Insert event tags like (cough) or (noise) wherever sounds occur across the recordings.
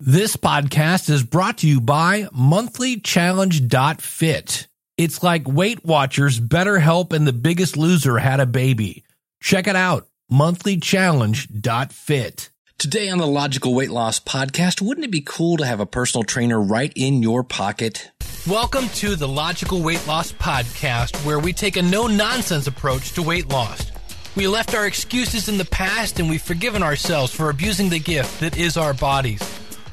This podcast is brought to you by monthlychallenge.fit. It's like Weight Watchers, BetterHelp, and The Biggest Loser had a baby. Check it out, monthlychallenge.fit. Today on the Logical Weight Loss Podcast, wouldn't it be cool to have a personal trainer right in your pocket? Welcome to the Logical Weight Loss Podcast, where we take a no nonsense approach to weight loss. We left our excuses in the past and we've forgiven ourselves for abusing the gift that is our bodies.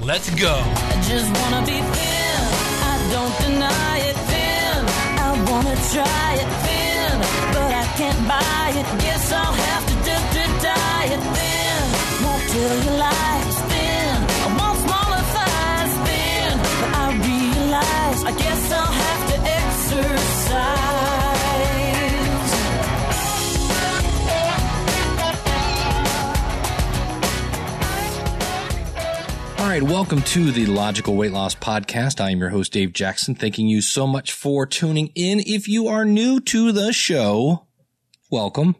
Let's go. I just wanna be thin. I don't deny it thin. I wanna try it thin, but I can't buy it. Guess I'll have to d- d- diet thin. Won't thin. I want smaller thighs thin, but I realize I guess I'll have to exercise. Right, welcome to the Logical Weight Loss Podcast. I am your host, Dave Jackson. Thanking you so much for tuning in. If you are new to the show, welcome.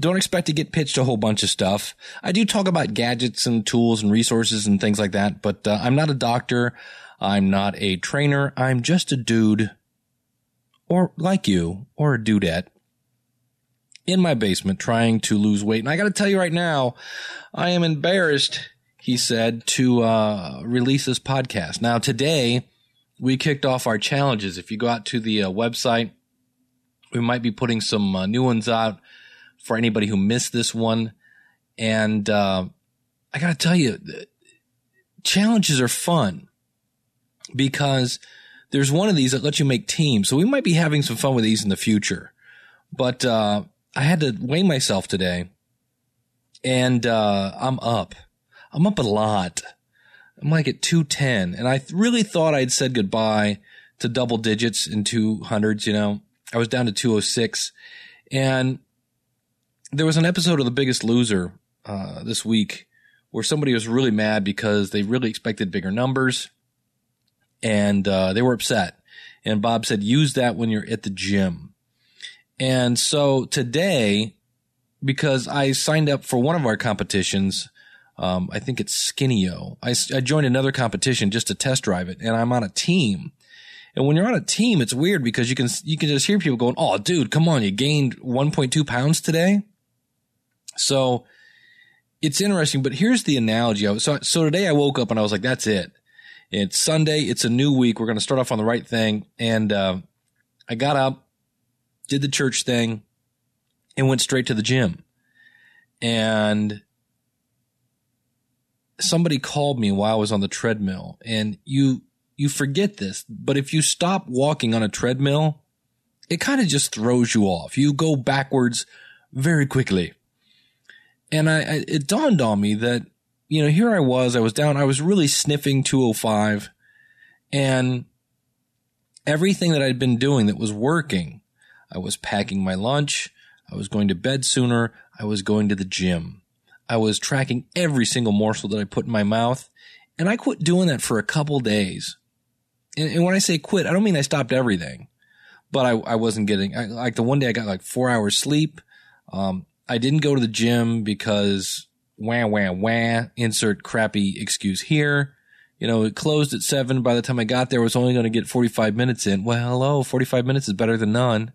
Don't expect to get pitched a whole bunch of stuff. I do talk about gadgets and tools and resources and things like that, but uh, I'm not a doctor. I'm not a trainer. I'm just a dude, or like you, or a dudette in my basement trying to lose weight. And I got to tell you right now, I am embarrassed, he said, to uh, release this podcast. Now, today, we kicked off our challenges. If you go out to the uh, website, we might be putting some uh, new ones out for anybody who missed this one. And uh, I got to tell you, challenges are fun because there's one of these that lets you make teams. So we might be having some fun with these in the future. But uh, I had to weigh myself today, and uh, I'm up. I'm up a lot. I'm like at 210, and I th- really thought I'd said goodbye to double digits in 200s. You know, I was down to 206, and there was an episode of The Biggest Loser uh, this week where somebody was really mad because they really expected bigger numbers, and uh, they were upset. And Bob said, use that when you're at the gym. And so today, because I signed up for one of our competitions, um, I think it's Skinio. I, I joined another competition just to test drive it, and I'm on a team. And when you're on a team, it's weird because you can you can just hear people going, "Oh, dude, come on, you gained 1.2 pounds today." So it's interesting. But here's the analogy. So so today I woke up and I was like, "That's it. It's Sunday. It's a new week. We're going to start off on the right thing." And uh, I got up, did the church thing, and went straight to the gym. And somebody called me while I was on the treadmill and you, you forget this, but if you stop walking on a treadmill, it kind of just throws you off. You go backwards very quickly. And I, I, it dawned on me that, you know, here I was, I was down, I was really sniffing 205 and everything that I'd been doing that was working, I was packing my lunch. I was going to bed sooner. I was going to the gym. I was tracking every single morsel that I put in my mouth. And I quit doing that for a couple days. And, and when I say quit, I don't mean I stopped everything, but I, I wasn't getting, I, like the one day I got like four hours sleep. Um, I didn't go to the gym because wah, wah, wah, insert crappy excuse here. You know, it closed at seven. By the time I got there, I was only going to get 45 minutes in. Well, hello, 45 minutes is better than none.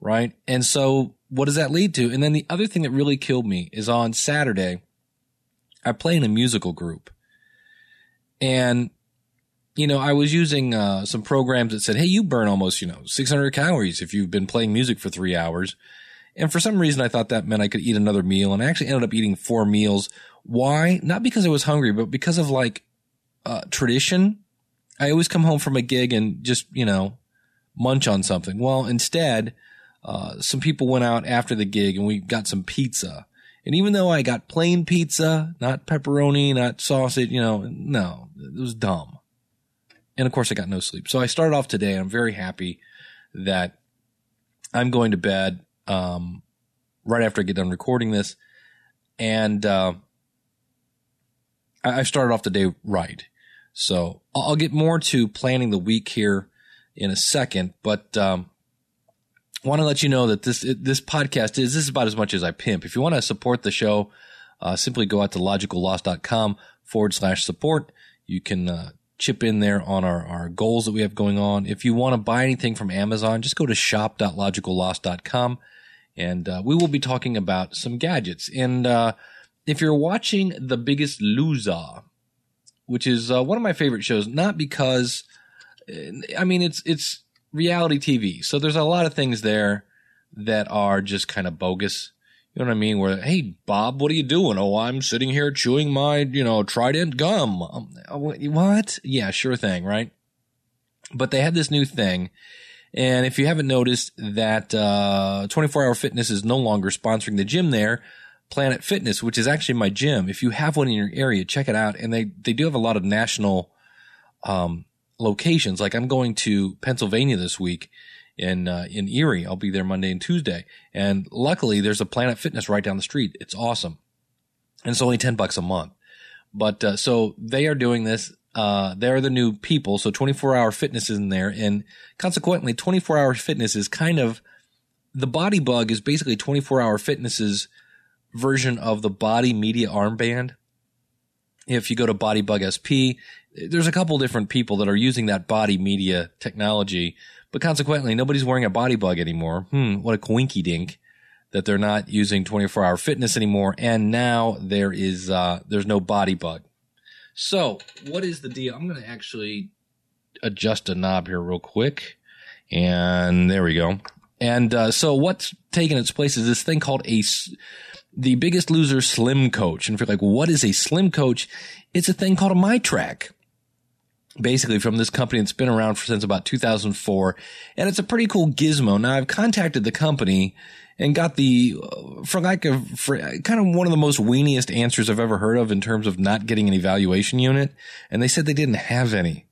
Right. And so what does that lead to? And then the other thing that really killed me is on Saturday, I play in a musical group and you know, I was using uh, some programs that said, "Hey, you burn almost, you know, 600 calories if you've been playing music for three hours." And for some reason, I thought that meant I could eat another meal, and I actually ended up eating four meals. Why? Not because I was hungry, but because of like uh, tradition. I always come home from a gig and just you know munch on something. Well, instead, uh, some people went out after the gig and we got some pizza. And even though I got plain pizza, not pepperoni, not sausage, you know, no, it was dumb. And of course I got no sleep. So I started off today. I'm very happy that I'm going to bed, um, right after I get done recording this. And, uh, I started off the day right. So I'll I'll get more to planning the week here in a second, but, um, want to let you know that this this podcast is this is about as much as I pimp. If you want to support the show, uh, simply go out to logicalloss.com forward slash support. You can uh, chip in there on our, our goals that we have going on. If you want to buy anything from Amazon, just go to shop.logicalloss.com and uh, we will be talking about some gadgets. And uh, if you're watching The Biggest Loser, which is uh, one of my favorite shows, not because I mean it's it's reality TV. So there's a lot of things there that are just kind of bogus. You know what I mean? Where, hey, Bob, what are you doing? Oh, I'm sitting here chewing my, you know, Trident gum. Um, what? Yeah, sure thing, right? But they had this new thing. And if you haven't noticed that, uh, 24 hour fitness is no longer sponsoring the gym there, Planet Fitness, which is actually my gym. If you have one in your area, check it out. And they, they do have a lot of national, um, locations. Like I'm going to Pennsylvania this week in uh, in Erie. I'll be there Monday and Tuesday. And luckily, there's a Planet Fitness right down the street. It's awesome, and it's only ten bucks a month. But uh, so they are doing this. Uh, they're the new people. So 24 hour fitness is in there, and consequently, 24 hour fitness is kind of the BodyBugg is basically 24 hour fitness's version of the Body Media armband. If you go to BodyBugg SP, there's a couple different people that are using that body media technology, but consequently, nobody's wearing a BodyBugg anymore. Hmm, what a coinky dink that they're not using 24 hour fitness anymore. And now there is, uh, there's no BodyBugg. So what is the deal? I'm going to actually adjust a knob here real quick. And there we go. And, uh, so what's taking its place is this thing called a, the biggest loser slim coach. And if you're like, what is a slim coach? It's a thing called a MyTrack basically from this company that's been around for, since about 2004. And it's a pretty cool gizmo. Now I've contacted the company and got the, uh, for like a, for kind of one of the most weeniest answers I've ever heard of in terms of not getting an evaluation unit. And they said they didn't have any.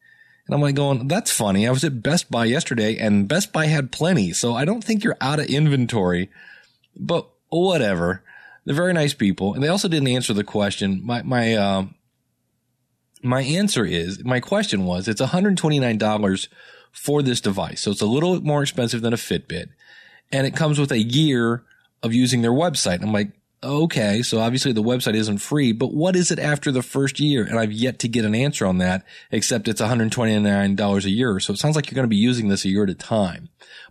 And I'm like going, that's funny. I was at Best Buy yesterday and Best Buy had plenty. So I don't think you're out of inventory, but whatever. They're very nice people. And they also didn't answer the question. My, my, um, my answer is my question was it's $129 for this device. So it's a little more expensive than a Fitbit and it comes with a year of using their website. I'm like, okay. So obviously the website isn't free, but what is it after the first year? And I've yet to get an answer on that, except it's $129 a year. So it sounds like you're going to be using this a year at a time.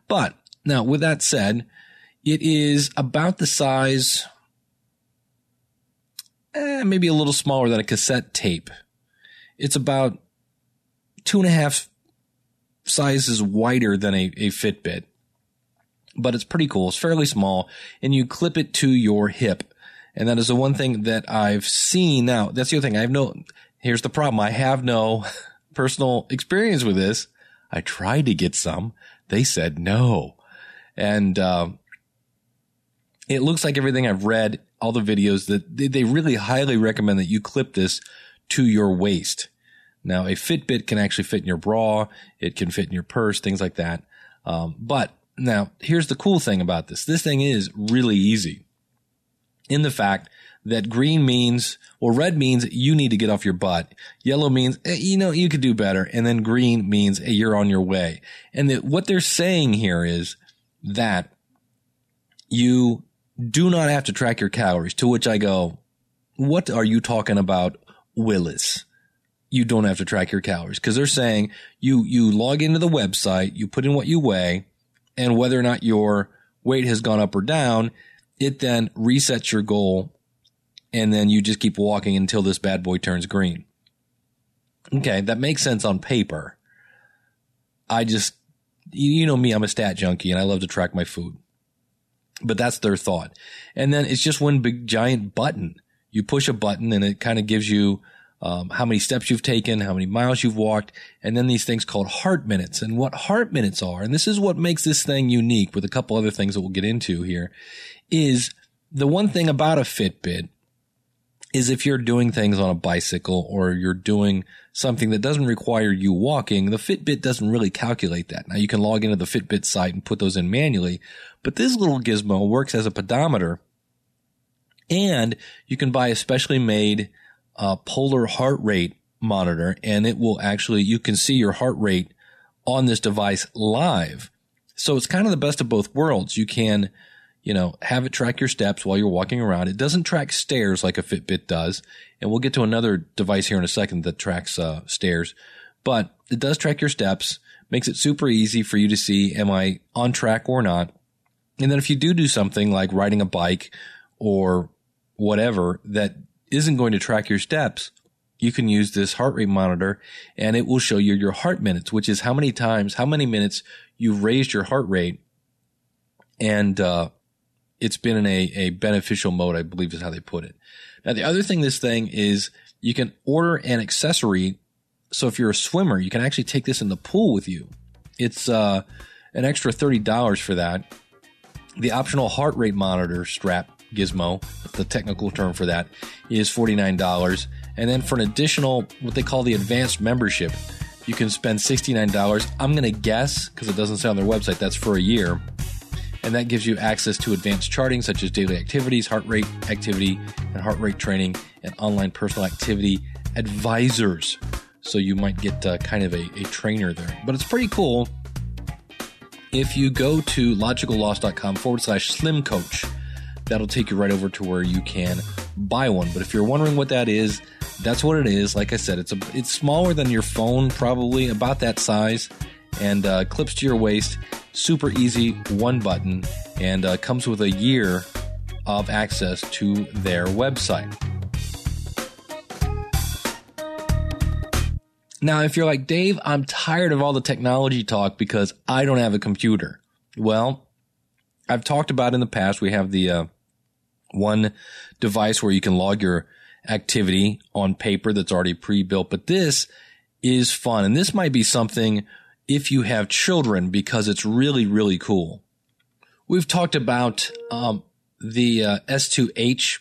But now with that said, it is about the size, eh, maybe a little smaller than a cassette tape it's about two and a half sizes wider than a, a Fitbit, but it's pretty cool. It's fairly small and you clip it to your hip. And that is the one thing that I've seen. Now, that's the other thing. I have no, here's the problem. I have no (laughs) personal experience with this. I tried to get some. They said no. And, uh, it looks like everything I've read, all the videos that they, they really highly recommend that you clip this to your waist. Now, a Fitbit can actually fit in your bra. It can fit in your purse, things like that. Um, but now here's the cool thing about this. This thing is really easy in the fact that green means, or red means you need to get off your butt. Yellow means, eh, you know, you could do better. And then green means eh, you're on your way. And what they're saying here is that you do not have to track your calories, to which I go, what are you talking about, Willis? You don't have to track your calories because they're saying you, you log into the website, you put in what you weigh and whether or not your weight has gone up or down, it then resets your goal and then you just keep walking until this bad boy turns green. Okay. That makes sense on paper. I just, you, you know me, I'm a stat junkie and I love to track my food but that's their thought. And then it's just one big giant button. You push a button and it kind of gives you um, how many steps you've taken, how many miles you've walked, and then these things called heart minutes. And what heart minutes are, and this is what makes this thing unique with a couple other things that we'll get into here, is the one thing about a Fitbit is if you're doing things on a bicycle or you're doing something that doesn't require you walking, the Fitbit doesn't really calculate that. Now you can log into the Fitbit site and put those in manually, but this little gizmo works as a pedometer and you can buy a specially made uh, polar heart rate monitor and it will actually, you can see your heart rate on this device live. So it's kind of the best of both worlds. You can, you know, have it track your steps while you're walking around. It doesn't track stairs like a Fitbit does. And we'll get to another device here in a second that tracks uh, stairs, but it does track your steps, makes it super easy for you to see, am I on track or not? And then if you do do something like riding a bike or whatever that isn't going to track your steps, you can use this heart rate monitor and it will show you your heart minutes, which is how many times, how many minutes you've raised your heart rate. And, uh, it's been in a, a beneficial mode, I believe is how they put it. Now, the other thing this thing is you can order an accessory. So if you're a swimmer, you can actually take this in the pool with you. It's, uh, an extra $30 for that. The optional heart rate monitor strap gizmo, the technical term for that, is $49. And then for an additional, what they call the advanced membership, you can spend $69. I'm going to guess, because it doesn't say on their website, that's for a year. And that gives you access to advanced charting such as daily activities, heart rate activity, and heart rate training, and online personal activity advisors. So you might get uh, kind of a, a trainer there. But it's pretty cool. If you go to logicalloss.com forward slash slim coach, that'll take you right over to where you can buy one. But if you're wondering what that is, that's what it is. Like I said, it's a it's smaller than your phone, probably about that size, and uh, clips to your waist. Super easy, one button, and uh, comes with a year of access to their website. Now, if you're like Dave, I'm tired of all the technology talk because I don't have a computer. Well, I've talked about in the past. We have the uh, one device where you can log your activity on paper that's already pre-built, but this is fun. And this might be something if you have children because it's really, really cool. We've talked about um, the uh, S2H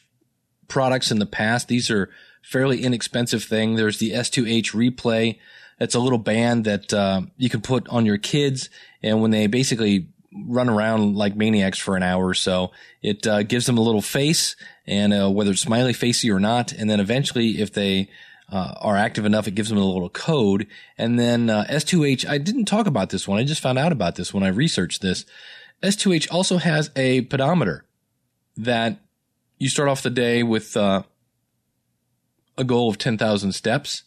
products in the past. These are fairly inexpensive thing. There's the S2H replay. It's a little band that uh, you can put on your kids, and when they basically run around like maniacs for an hour or so. It uh, gives them a little face, and uh, whether it's smiley facey or not, and then eventually, if they uh, are active enough, it gives them a little code. And then uh, S2H, I didn't talk about this one. I just found out about this when I researched this. S2H also has a pedometer that you start off the day with uh, a goal of 10,000 steps.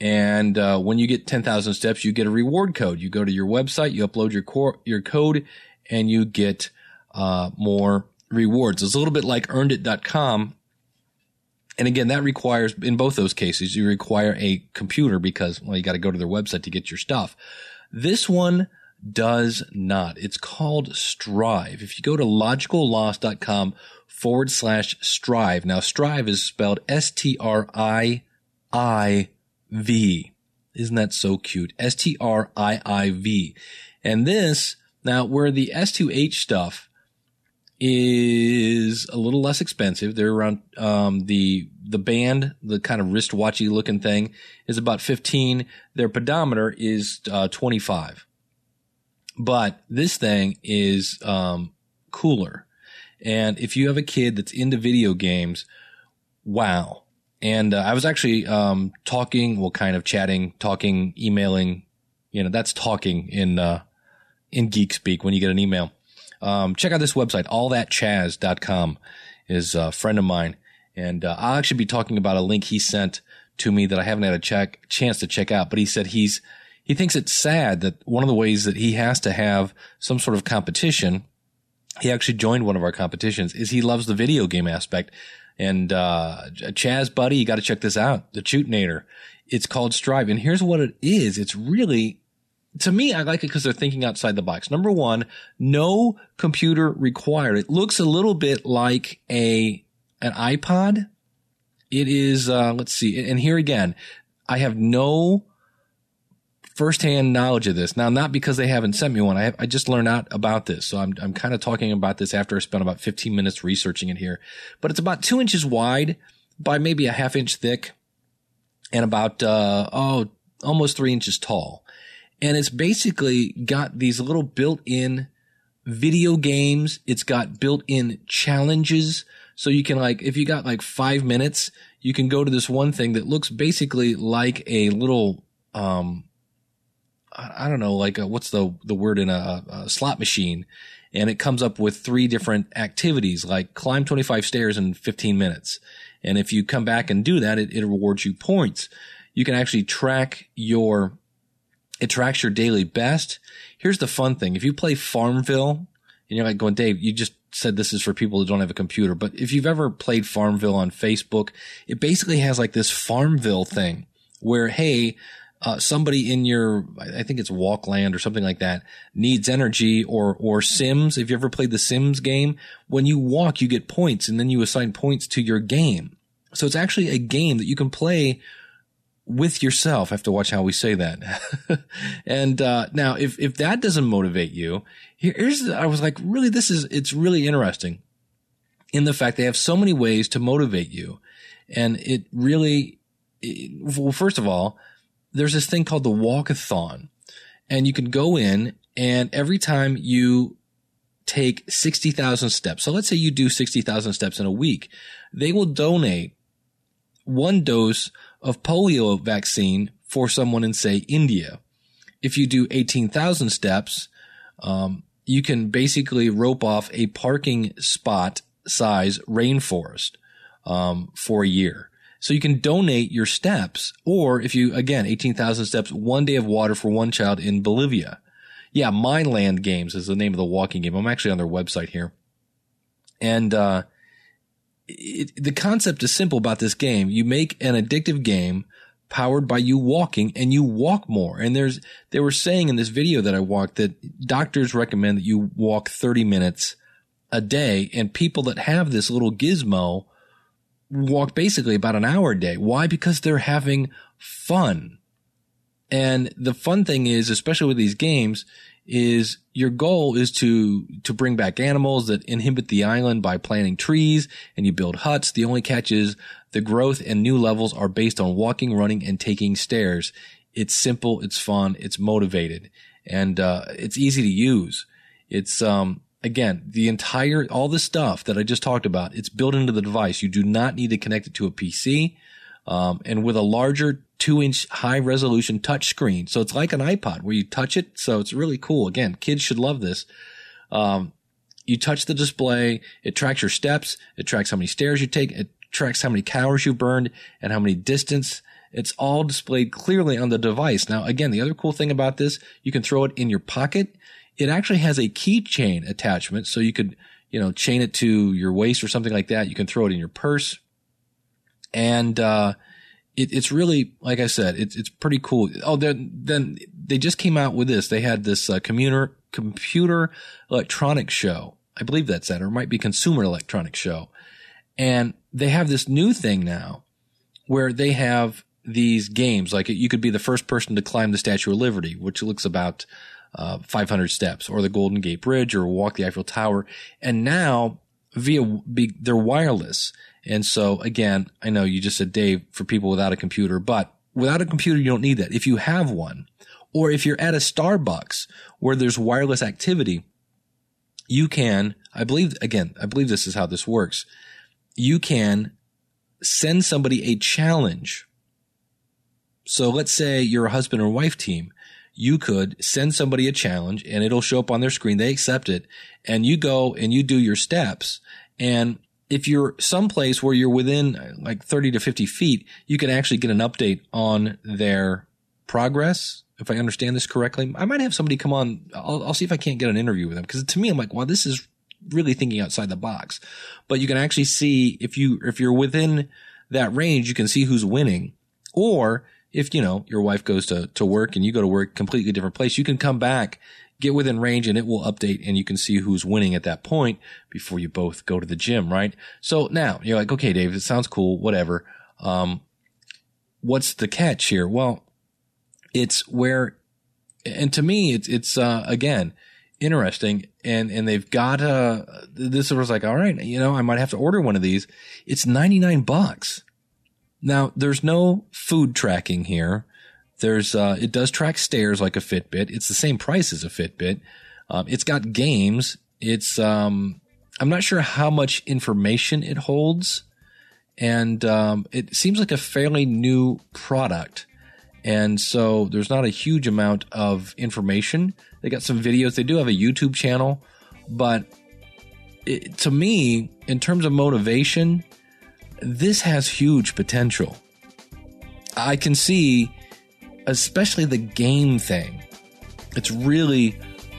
And uh, when you get 10,000 steps, you get a reward code. You go to your website, you upload your core, your code, and you get uh, more rewards. It's a little bit like earnedit.com. And again, that requires, in both those cases, you require a computer because, well, you got to go to their website to get your stuff. This one does not. It's called Striiv. If you go to logicalloss.com forward slash strive. Now, Striiv is spelled S-T-R-I-I V. Isn't that so cute? S-T-R-I-I-V. And this, now where the S2H stuff is a little less expensive, they're around, um, the, the band, the kind of wristwatchy looking thing is about 15. Their pedometer is, uh, 25. But this thing is, um, cooler. And if you have a kid that's into video games, wow and uh, I was actually um, talking, well, kind of chatting, talking, emailing. You know, that's talking in uh, in geek speak when you get an email. Um, check out this website, allthatchaz.com is a friend of mine. And uh, I'll actually be talking about a link he sent to me that I haven't had a check, chance to check out. But he said he's he thinks it's sad that one of the ways that he has to have some sort of competition, he actually joined one of our competitions, is he loves the video game aspect. And uh, Chaz, buddy, you got to check this out. The Chutinator. It's called Striiv. And here's what it is. It's really, to me, I like it because they're thinking outside the box. Number one, no computer required. It looks a little bit like a an iPod. It is, uh, let's see. And here again, I have no firsthand knowledge of this. Now, not because they haven't sent me one. I, have, I just learned out about this. So I'm, I'm kind of talking about this after I spent about 15 minutes researching it here, but it's about two inches wide by maybe a half inch thick and about, uh, oh, almost three inches tall. And it's basically got these little built in video games. It's got built in challenges. So you can like, if you got like five minutes, you can go to this one thing that looks basically like a little, um, I don't know, like a, what's the the word in a, a, slot machine, and it comes up with three different activities like climb 25 stairs in 15 minutes, and if you come back and do that, it, it rewards you points. You can actually track your it tracks your daily best. Here's the fun thing: if you play Farmville, and you're like going, Dave, you just said this is for people who don't have a computer, but if you've ever played Farmville on Facebook, it basically has like this Farmville thing where, hey, uh, somebody in your, I think it's Walkland or something like that, needs energy or, or Sims. If you ever played the Sims game, when you walk, you get points and then you assign points to your game. So it's actually a game that you can play with yourself. I have to watch how we say that. (laughs) and, uh, now if, if that doesn't motivate you, here's, I was like, really, this is, it's really interesting in the fact they have so many ways to motivate you. And it really, it, well, first of all, there's this thing called the walkathon and you can go in and every time you take 60,000 steps. So let's say you do 60,000 steps in a week. They will donate one dose of polio vaccine for someone in say India. If you do 18,000 steps, um, you can basically rope off a parking spot size rainforest um, for a year. So you can donate your steps, or if you, again, 18,000 steps, one day of water for one child in Bolivia. Yeah, MyLand Games is the name of the walking game. I'm actually on their website here. And, uh, it, the concept is simple about this game. You make an addictive game powered by you walking and you walk more. And there's, they were saying in this video that I walked that doctors recommend that you walk 30 minutes a day and people that have this little gizmo walk basically about an hour a day. Why? Because they're having fun. And the fun thing is, especially with these games, is your goal is to, to bring back animals that inhabit the island by planting trees and you build huts. The only catch is the growth and new levels are based on walking, running, and taking stairs. It's simple. It's fun. It's motivated and, uh, it's easy to use. It's, um, again, the entire, all the stuff that I just talked about, it's built into the device. You do not need to connect it to a PC. Um, and with a larger two inch high resolution touch screen. So it's like an iPod where you touch it. So it's really cool. Again, kids should love this. Um, you touch the display. It tracks your steps. It tracks how many stairs you take. It tracks how many calories you burned and how many distance. It's all displayed clearly on the device. Now, again, the other cool thing about this, you can throw it in your pocket it actually has a keychain attachment. So you could, you know, chain it to your waist or something like that. You can throw it in your purse. And, uh, it, it's really, like I said, it's, it's pretty cool. Oh, then, then they just came out with this. They had this, uh, commuter, computer electronics show. I believe that's that, or it might be consumer electronics show. And they have this new thing now where they have these games. Like you could be the first person to climb the Statue of Liberty, which looks about, uh, 500 steps or the Golden Gate Bridge or walk the Eiffel Tower. And now via, be, they're wireless. And so again, I know you just said Dave for people without a computer, but without a computer, you don't need that. If you have one or if you're at a Starbucks where there's wireless activity, you can, I believe, again, I believe this is how this works. You can send somebody a challenge. So let's say you're a husband or wife team you could send somebody a challenge and it'll show up on their screen. They accept it and you go and you do your steps. And if you're someplace where you're within uh, like 30 to 50 feet, you can actually get an update on their progress. If I understand this correctly, I might have somebody come on. I'll, I'll see if I can't get an interview with them because to me, I'm like, wow, this is really thinking outside the box. But you can actually see if you, if you're within that range, you can see who's winning or if, you know, your wife goes to, to work and you go to work completely different place, you can come back, get within range and it will update and you can see who's winning at that point before you both go to the gym, right? So now you're like, okay, Dave, it sounds cool, whatever. Um, what's the catch here? Well, it's where and to me, it's, it's, uh, again, interesting. And, and they've got, uh, this was like, all right, you know, I might have to order one of these. It's 99 bucks. Now there's no food tracking here. There's, uh, it does track stairs like a Fitbit. It's the same price as a Fitbit. Um, it's got games. It's, um, I'm not sure how much information it holds. And, um, it seems like a fairly new product. And so there's not a huge amount of information. They got some videos. They do have a YouTube channel, but it, to me, in terms of motivation, this has huge potential. I can see, especially the game thing. It's really,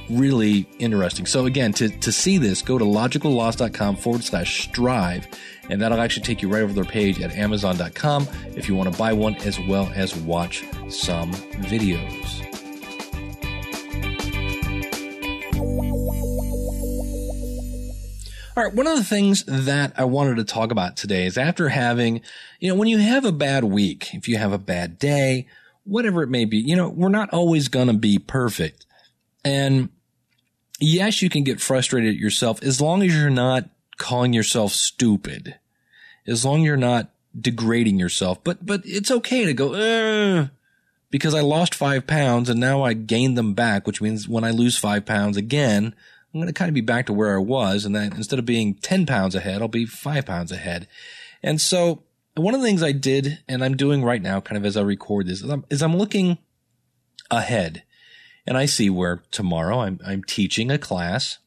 really interesting. So again, to, to see this, go to logicalloss.com forward slash strive, and that'll actually take you right over their page at amazon.com if you want to buy one as well as watch some videos. All right. One of the things that I wanted to talk about today is after having, you know, when you have a bad week, if you have a bad day, whatever it may be, you know, we're not always going to be perfect. And yes, you can get frustrated at yourself as long as you're not calling yourself stupid, as long as you're not degrading yourself. But, but it's okay to go, because I lost five pounds and now I gained them back, which means when I lose five pounds again, I'm going to kind of be back to where I was. And then instead of being 10 pounds ahead, I'll be five pounds ahead. And so one of the things I did and I'm doing right now, kind of as I record this, is I'm, is I'm looking ahead and I see where tomorrow I'm, I'm teaching a class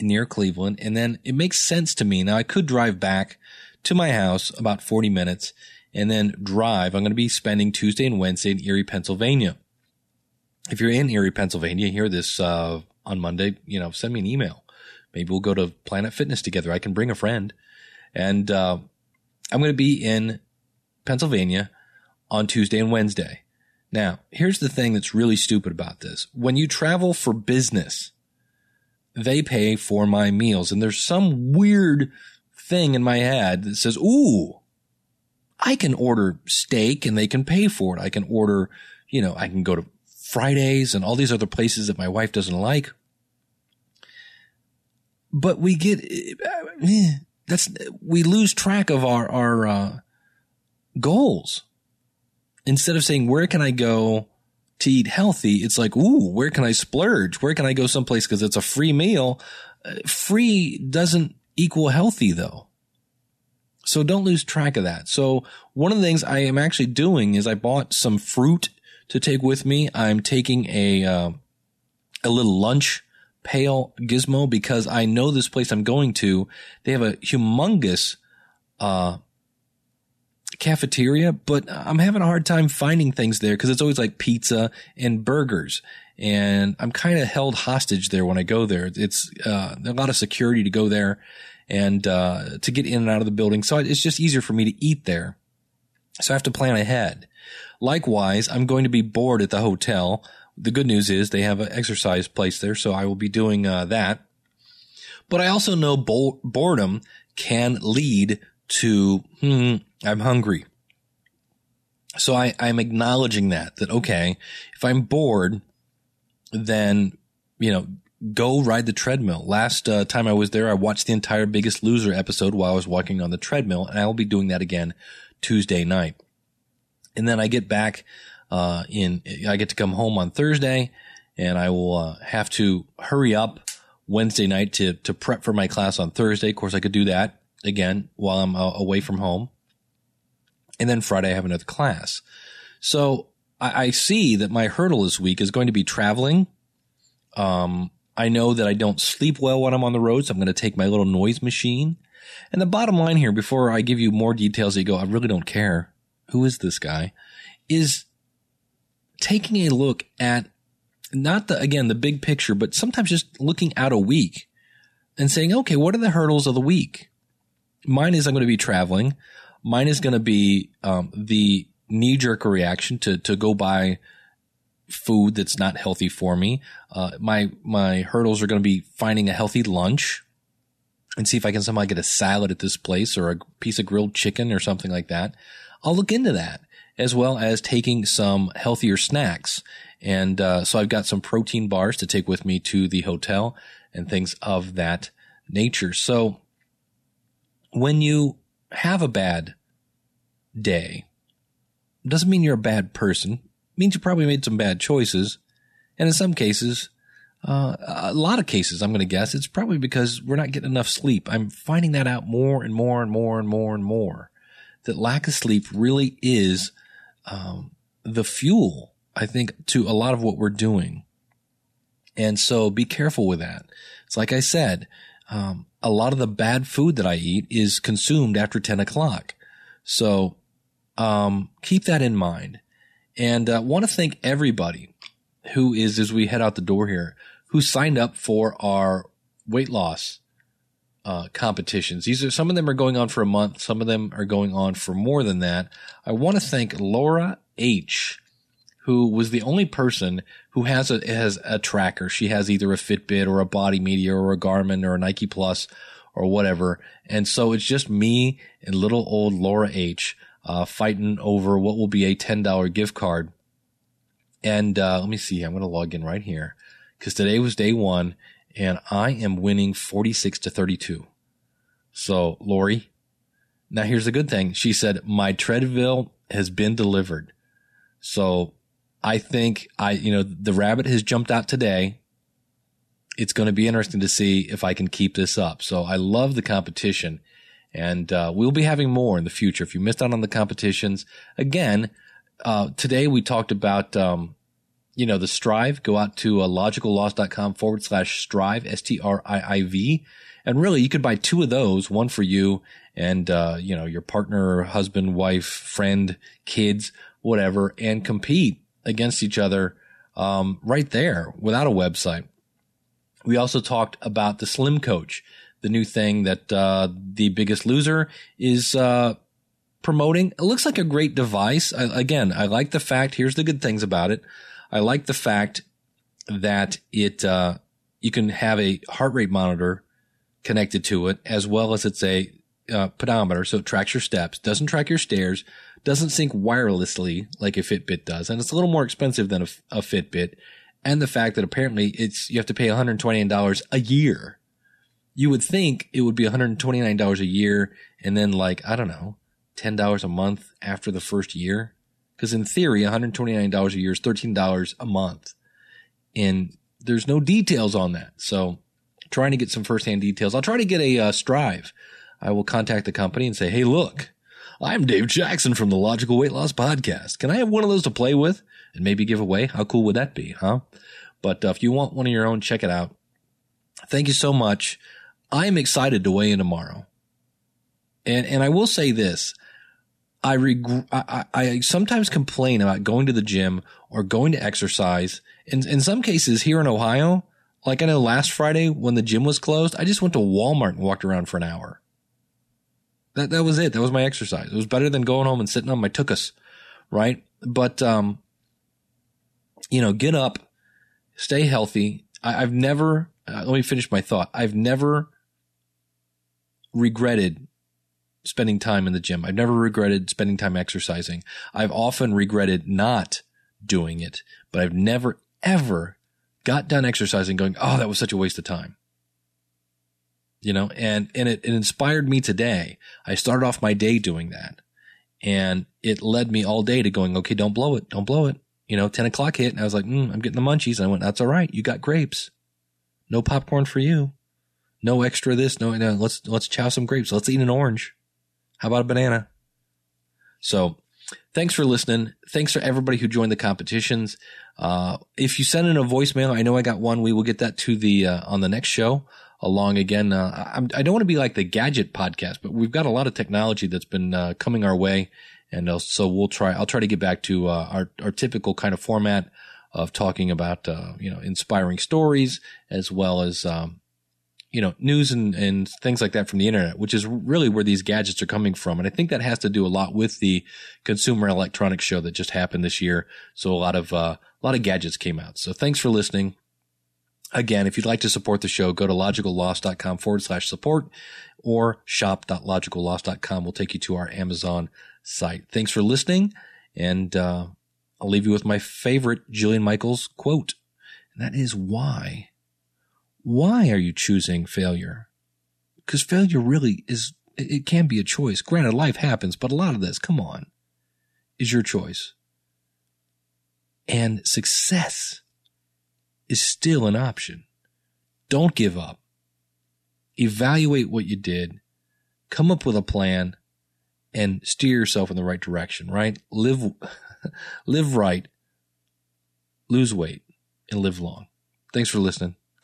near Cleveland. And then it makes sense to me. Now I could drive back to my house about 40 minutes and then drive. I'm going to be spending Tuesday and Wednesday in Erie, Pennsylvania. If you're in Erie, Pennsylvania, hear this, uh, on Monday, you know, send me an email. Maybe we'll go to Planet Fitness together. I can bring a friend. And uh, I'm going to be in Pennsylvania on Tuesday and Wednesday. Now, here's the thing that's really stupid about this. When you travel for business, they pay for my meals. And there's some weird thing in my head that says, ooh, I can order steak and they can pay for it. I can order, you know, I can go to Fridays and all these other places that my wife doesn't like. But we get, eh, that's, we lose track of our, our, uh, goals. Instead of saying, where can I go to eat healthy? It's like, ooh, where can I splurge? Where can I go someplace? Cause it's a free meal. Uh, free doesn't equal healthy though. So don't lose track of that. So one of the things I am actually doing is I bought some fruit to take with me. I'm taking a, uh, a little lunch pail gizmo because I know this place I'm going to, they have a humongous, uh, cafeteria, but I'm having a hard time finding things there because it's always like pizza and burgers. And I'm kind of held hostage there when I go there. It's, uh, a lot of security to go there and, uh, to get in and out of the building. So it's just easier for me to eat there. So I have to plan ahead. Likewise, I'm going to be bored at the hotel. The good news is they have an exercise place there, so I will be doing uh, that. But I also know bo- boredom can lead to, hmm, I'm hungry. So I, I'm acknowledging that, that okay, if I'm bored, then, you know, go ride the treadmill. Last uh, time I was there, I watched the entire Biggest Loser episode while I was walking on the treadmill, and I will be doing that again Tuesday night. And then I get back, uh, in, I get to come home on Thursday and I will uh, have to hurry up Wednesday night to, to prep for my class on Thursday. Of course, I could do that again while I'm uh, away from home. And then Friday, I have another class. So I, I see that my hurdle this week is going to be traveling. Um, I know that I don't sleep well when I'm on the road, so I'm going to take my little noise machine. And the bottom line here, before I give you more details, you go, I really don't care who is this guy, is taking a look at not the, again, the big picture, but sometimes just looking out a week and saying, okay, what are the hurdles of the week? Mine is I'm going to be traveling. Mine is going to be um, the knee jerk reaction to, to go buy food that's not healthy for me. Uh, my, my hurdles are going to be finding a healthy lunch and see if I can somehow get a salad at this place or a piece of grilled chicken or something like that. I'll look into that as well as taking some healthier snacks And uh, so I've got some protein bars to take with me to the hotel and things of that nature. So when you have a bad day, doesn't mean you're a bad person. It means you probably made some bad choices. And in some cases, uh, a lot of cases, I'm going to guess it's probably because we're not getting enough sleep. I'm finding that out more and more and more and more and more. That lack of sleep really is um, the fuel, I think, to a lot of what we're doing. And so be careful with that. It's like I said, um, a lot of the bad food that I eat is consumed after 10 o'clock. So um, keep that in mind. And uh, want to thank everybody who is, as we head out the door here, who signed up for our weight loss uh, competitions. These are some of them are going on for a month. Some of them are going on for more than that. I want to thank Laura H, who was the only person who has a has a tracker. She has either a Fitbit or a Body Media or a Garmin or a Nike Plus or whatever. And so it's just me and little old Laura H uh, fighting over what will be a ten dollar gift card. And uh, let me see. I'm going to log in right here because today was day one and I am winning 46 to 32. So Lori, now here's the good thing. She said, my treadmill has been delivered. So I think I, you know, the rabbit has jumped out today. It's going to be interesting to see if I can keep this up. So I love the competition and, uh, we'll be having more in the future. If you missed out on the competitions, again, uh, today we talked about, um, you know, the Striiv, go out to uh, logicalloss.com forward slash strive, S-T-R-I-I-V. And really, you could buy two of those, one for you and, uh, you know, your partner, husband, wife, friend, kids, whatever, and compete against each other, um, right there without a website. We also talked about the Slim Coach, the new thing that, uh, the biggest loser is, uh, promoting. It looks like a great device. I, again, I like the fact, here's the good things about it. I like the fact that it uh, you can have a heart rate monitor connected to it as well as it's a uh, pedometer, so it tracks your steps, doesn't track your stairs, doesn't sync wirelessly like a Fitbit does, and it's a little more expensive than a, a Fitbit. And the fact that apparently it's you have to pay $129 a year. You would think it would be $129 a year and then like, I don't know, $10 a month after the first year. Because in theory, $129 a year is $13 a month. And there's no details on that. So trying to get some firsthand details. I'll try to get a uh, Striiv. I will contact the company and say, Hey, look, I'm Dave Jackson from the Logical Weight Loss Podcast. Can I have one of those to play with and maybe give away? How cool would that be? Huh? But uh, if you want one of your own, check it out. Thank you so much. I am excited to weigh in tomorrow. And, and I will say this. I, reg- I, I sometimes complain about going to the gym or going to exercise. In, in some cases here in Ohio, like I know last Friday when the gym was closed, I just went to Walmart and walked around for an hour. That, that was it. That was my exercise. It was better than going home and sitting on my tuchus, right? But, um, you know, get up, stay healthy. I, have never, uh, let me finish my thought. I've never regretted spending time in the gym. I've never regretted spending time exercising. I've often regretted not doing it, but I've never ever got done exercising going, Oh, that was such a waste of time. You know, and, and it, it inspired me today. I started off my day doing that and it led me all day to going, okay, don't blow it. Don't blow it. You know, 10 o'clock hit and I was like, mm, I'm getting the munchies. And I went, that's all right. You got grapes. No popcorn for you. No extra this. No, no, let's, let's chow some grapes. Let's eat an orange. How about a banana? So thanks for listening. Thanks for everybody who joined the competitions. Uh, if you send in a voicemail, I know I got one. We will get that to the, uh, on the next show along again. Uh, I, I don't want to be like the gadget podcast, but we've got a lot of technology that's been, uh, coming our way. And uh, so we'll try, I'll try to get back to, uh, our, our typical kind of format of talking about, you know, inspiring stories as well as, um, you know, news and, and things like that from the internet, which is really where these gadgets are coming from. And I think that has to do a lot with the consumer electronics show that just happened this year. So a lot of, uh, a lot of gadgets came out. So thanks for listening. Again, if you'd like to support the show, go to logicalloss.com forward slash support or shop.logicalloss.com will take you to our Amazon site. Thanks for listening and, uh, I'll leave you with my favorite Jillian Michaels quote. And that is why? Why are you choosing failure? Because failure really is, it can be a choice. Granted, life happens, but a lot of this, come on, is your choice. And success is still an option. Don't give up. Evaluate what you did, come up with a plan, and steer yourself in the right direction, right? Live, (laughs) live right, lose weight, and live long. Thanks for listening.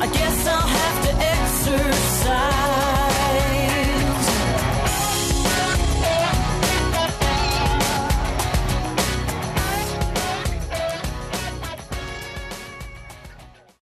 I guess I'll have to exercise.